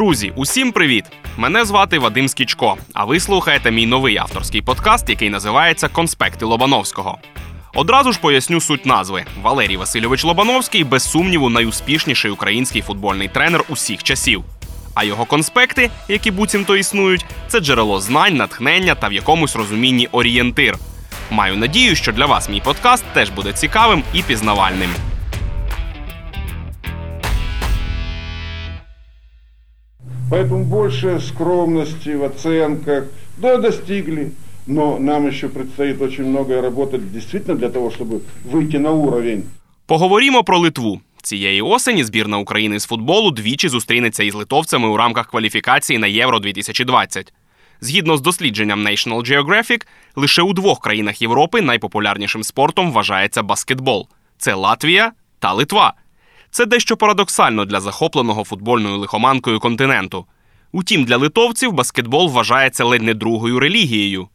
Друзі, усім привіт! Мене звати Вадим Скічко, а ви слухаєте мій новий авторський подкаст, який називається Конспекти Лобановського. Одразу ж поясню суть назви. Валерій Васильович Лобановський, без сумніву, найуспішніший український футбольний тренер усіх часів. А його конспекти, які буцімто існують, це джерело знань, натхнення та в якомусь розумінні орієнтир. Маю надію, що для вас мій подкаст теж буде цікавим і пізнавальним. Поэтому больше скромности в оценках. Да, достигли. Но нам еще предстоит очень многое работать действительно для того, чтобы выйти на уровень. Поговоримо про Литву. Цієї осені збірна України з футболу двічі зустрінеться із литовцями у рамках кваліфікації на Євро 2020. Згідно з дослідженням National Geographic, лише у двох країнах Європи найпопулярнішим спортом вважається баскетбол це Латвія та Литва. Це дещо парадоксально для захопленого футбольною лихоманкою континенту. Утім, для литовців баскетбол вважається ледь не другою релігією.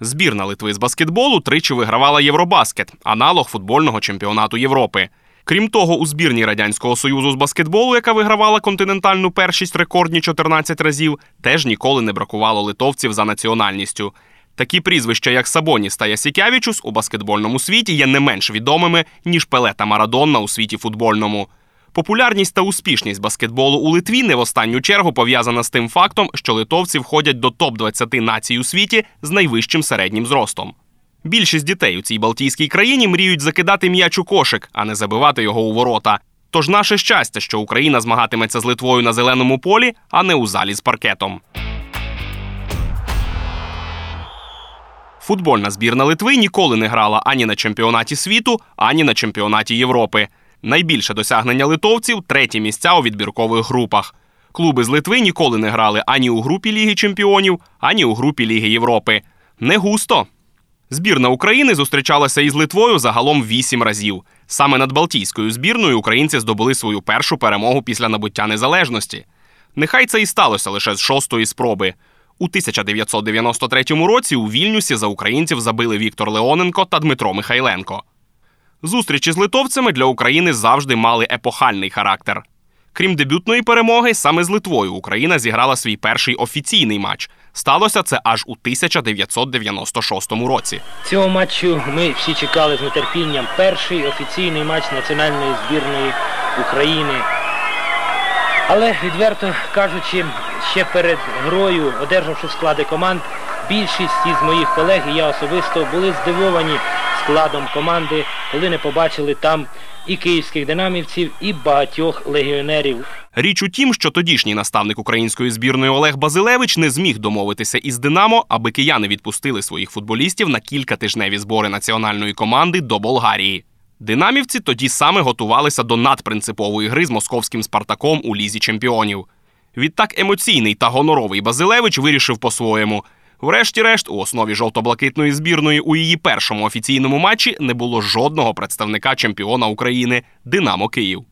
Збірна Литви з баскетболу тричі вигравала Євробаскет, аналог футбольного чемпіонату Європи. Крім того, у збірній Радянського Союзу з баскетболу, яка вигравала континентальну першість рекордні 14 разів, теж ніколи не бракувало литовців за національністю. Такі прізвища, як Сабоніс та Ясікявічус, у баскетбольному світі є не менш відомими, ніж Пеле та Марадонна у світі футбольному. Популярність та успішність баскетболу у Литві не в останню чергу пов'язана з тим фактом, що литовці входять до топ 20 націй у світі з найвищим середнім зростом. Більшість дітей у цій Балтійській країні мріють закидати м'яч у кошик, а не забивати його у ворота. Тож наше щастя, що Україна змагатиметься з Литвою на зеленому полі, а не у залі з паркетом. Футбольна збірна Литви ніколи не грала ані на чемпіонаті світу, ані на чемпіонаті Європи. Найбільше досягнення литовців треті місця у відбіркових групах. Клуби з Литви ніколи не грали ані у групі Ліги Чемпіонів, ані у групі Ліги Європи. Не густо. Збірна України зустрічалася із Литвою загалом вісім разів. Саме над Балтійською збірною українці здобули свою першу перемогу після набуття незалежності. Нехай це і сталося лише з шостої спроби. У 1993 році у Вільнюсі за українців забили Віктор Леоненко та Дмитро Михайленко. Зустрічі з литовцями для України завжди мали епохальний характер. Крім дебютної перемоги, саме з Литвою Україна зіграла свій перший офіційний матч. Сталося це аж у 1996 році. Цього матчу ми всі чекали з нетерпінням. Перший офіційний матч національної збірної України. Але відверто кажучи, ще перед грою, одержавши склади команд, більшість із моїх колег і я особисто були здивовані складом команди, коли не побачили там і київських динамівців, і багатьох легіонерів. Річ у тім, що тодішній наставник української збірної Олег Базилевич не зміг домовитися із Динамо, аби кияни відпустили своїх футболістів на кілька тижневі збори національної команди до Болгарії. Динамівці тоді саме готувалися до надпринципової гри з московським Спартаком у лізі чемпіонів. Відтак емоційний та гоноровий Базилевич вирішив по-своєму. Врешті-решт, у основі жовто-блакитної збірної у її першому офіційному матчі не було жодного представника чемпіона України Динамо Київ.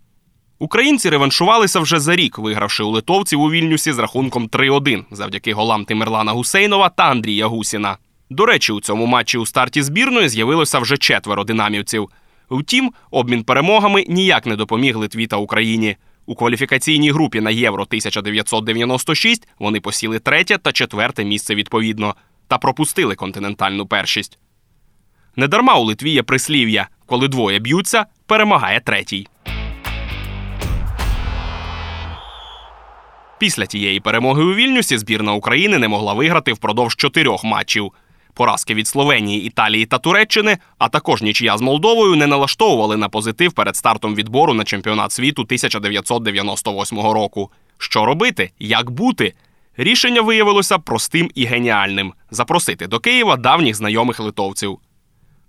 Українці реваншувалися вже за рік, вигравши у литовців у Вільнюсі з рахунком 3-1 завдяки голам Тимирлана Гусейнова та Андрія Гусіна. До речі, у цьому матчі у старті збірної з'явилося вже четверо динамівців. Втім, обмін перемогами ніяк не допоміг Литві та Україні. У кваліфікаційній групі на Євро 1996 вони посіли третє та четверте місце відповідно та пропустили континентальну першість. Недарма у Литві є прислів'я коли двоє б'ються, перемагає третій. Після тієї перемоги у Вільнюсі збірна України не могла виграти впродовж чотирьох матчів. Поразки від Словенії, Італії та Туреччини, а також нічия з Молдовою не налаштовували на позитив перед стартом відбору на чемпіонат світу 1998 року. Що робити? Як бути? Рішення виявилося простим і геніальним запросити до Києва давніх знайомих литовців.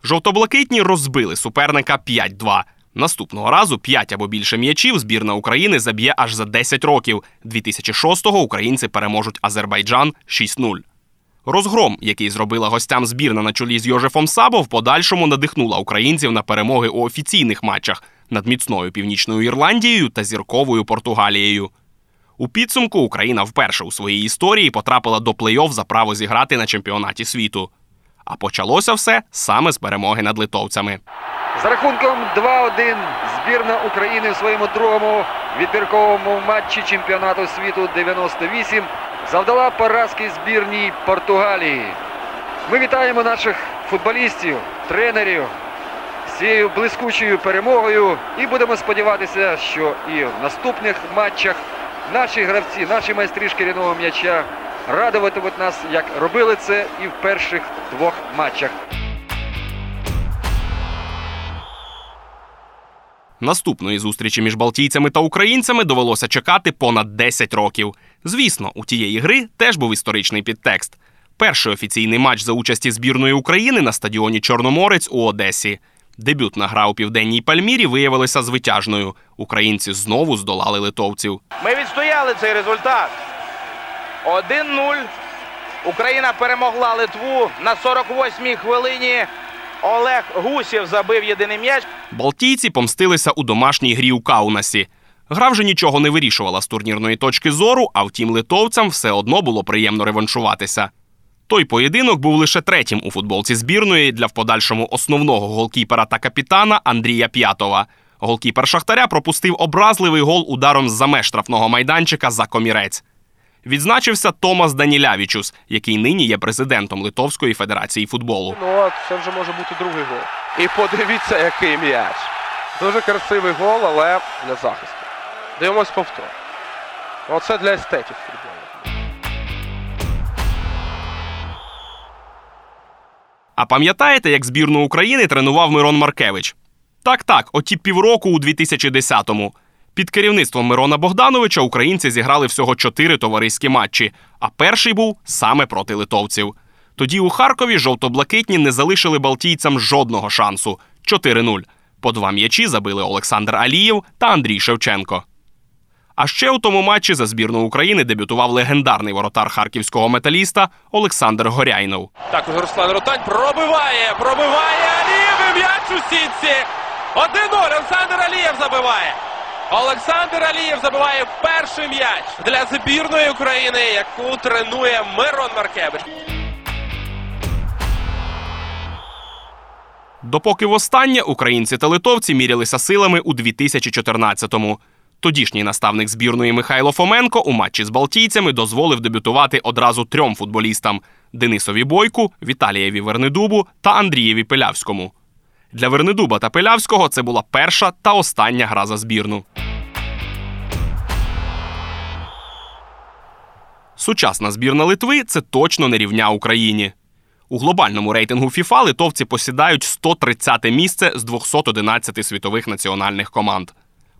Жовто-блакитні розбили суперника 5-2. Наступного разу 5 або більше м'ячів збірна України заб'є аж за 10 років. 2006-го українці переможуть Азербайджан 6-0. Розгром, який зробила гостям збірна на чолі з Йожефом Сабо, в подальшому надихнула українців на перемоги у офіційних матчах над міцною північною Ірландією та зірковою Португалією. У підсумку Україна вперше у своїй історії потрапила до плей-офф за право зіграти на чемпіонаті світу. А почалося все саме з перемоги над литовцями. З рахунком 2-1 збірна України у своєму другому відбірковому матчі чемпіонату світу 98 завдала поразки збірній Португалії. Ми вітаємо наших футболістів, тренерів з цією блискучою перемогою і будемо сподіватися, що і в наступних матчах наші гравці, наші майстри шкіряного м'яча радуватимуть нас, як робили це і в перших двох матчах. Наступної зустрічі між балтійцями та українцями довелося чекати понад 10 років. Звісно, у тієї гри теж був історичний підтекст. Перший офіційний матч за участі збірної України на стадіоні Чорноморець у Одесі. Дебютна гра у південній Пальмірі виявилася звитяжною. Українці знову здолали литовців. Ми відстояли цей результат. 1-0. Україна перемогла Литву на 48-й хвилині. Олег Гусєв забив єдиний м'яч. Балтійці помстилися у домашній грі у Каунасі. Гра вже нічого не вирішувала з турнірної точки зору, а втім, литовцям все одно було приємно реваншуватися. Той поєдинок був лише третім у футболці збірної для в подальшому основного голкіпера та капітана Андрія П'ятова. Голкіпер Шахтаря пропустив образливий гол ударом з-за меж штрафного майданчика за комірець. Відзначився Томас Данілявічус, який нині є президентом Литовської федерації футболу. Ну, от це вже може бути другий гол. І подивіться, який м'яч. Дуже красивий гол, але для захисту. Дивимось повтор. Оце для естетів футболу. А пам'ятаєте, як збірну України тренував Мирон Маркевич? Так, так, оті півроку у 2010-му. Під керівництвом Мирона Богдановича українці зіграли всього чотири товариські матчі, а перший був саме проти литовців. Тоді у Харкові жовто-блакитні не залишили балтійцям жодного шансу 4-0. По два м'ячі забили Олександр Алієв та Андрій Шевченко. А ще у тому матчі за збірну України дебютував легендарний воротар харківського металіста Олександр Горяйнов. Також Руслан Ротань пробиває, пробиває Алієв і м'яч у сітці. 1-0. Олександр Алієв забиває. Олександр Алієв забиває перший м'яч для збірної України, яку тренує Мирон Маркевич. Допоки востаннє українці та литовці мірялися силами у 2014-му. Тодішній наставник збірної Михайло Фоменко у матчі з балтійцями дозволив дебютувати одразу трьом футболістам: Денисові Бойку, Віталієві Вернедубу та Андрієві Пилявському. Для Вернедуба та Пилявського це була перша та остання гра за збірну. Сучасна збірна Литви це точно не рівня Україні. У глобальному рейтингу FIFA литовці посідають 130 місце з 211 світових національних команд.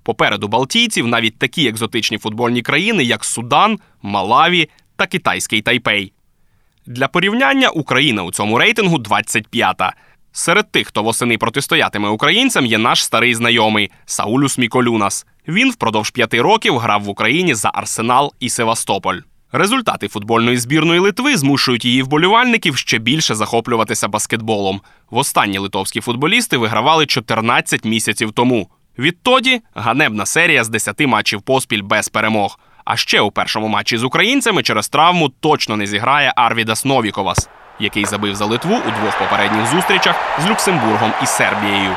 Попереду балтійців навіть такі екзотичні футбольні країни, як Судан, Малаві та китайський Тайпей. Для порівняння Україна у цьому рейтингу 25-та. Серед тих, хто восени протистоятиме українцям, є наш старий знайомий Саулюс Міколюнас. Він впродовж п'яти років грав в Україні за Арсенал і Севастополь. Результати футбольної збірної Литви змушують її вболівальників ще більше захоплюватися баскетболом. Востанні литовські футболісти вигравали 14 місяців тому. Відтоді ганебна серія з 10 матчів поспіль без перемог. А ще у першому матчі з українцями через травму точно не зіграє Арвідас Новіковас, який забив за Литву у двох попередніх зустрічах з Люксембургом і Сербією.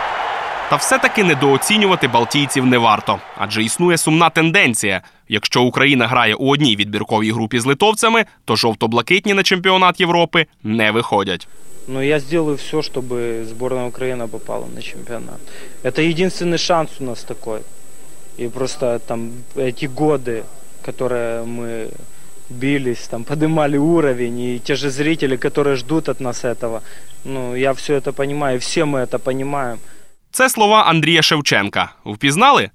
Та все-таки недооцінювати балтійців не варто, адже існує сумна тенденція. Якщо Україна грає у одній відбірковій групі з литовцями, то жовто-блакитні на чемпіонат Європи не виходять. Но я сделаю все, чтобы сборная Украины попала на чемпионат. Это единственный шанс у нас такой. И просто там эти годы, которые мы бились, там поднимали уровень, и те же зрители, которые ждут от нас этого, ну, я все это понимаю, и все мы это понимаем. Це слова Андрія Шевченка. Впізнали?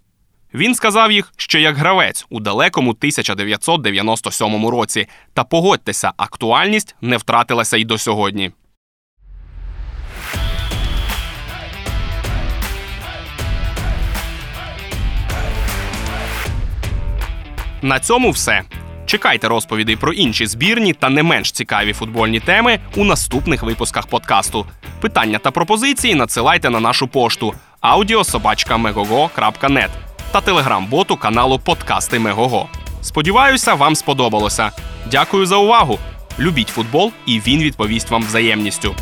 Він сказав їх ще як гравець у далекому 1997 році. Та погодьтеся, актуальність не втратилася й до сьогодні. На цьому все. Чекайте розповідей про інші збірні та не менш цікаві футбольні теми у наступних випусках подкасту. Питання та пропозиції надсилайте на нашу пошту audiosobachka.megogo.net та телеграм-боту каналу Подкасти Мегого. Сподіваюся, вам сподобалося. Дякую за увагу! Любіть футбол, і він відповість вам взаємністю.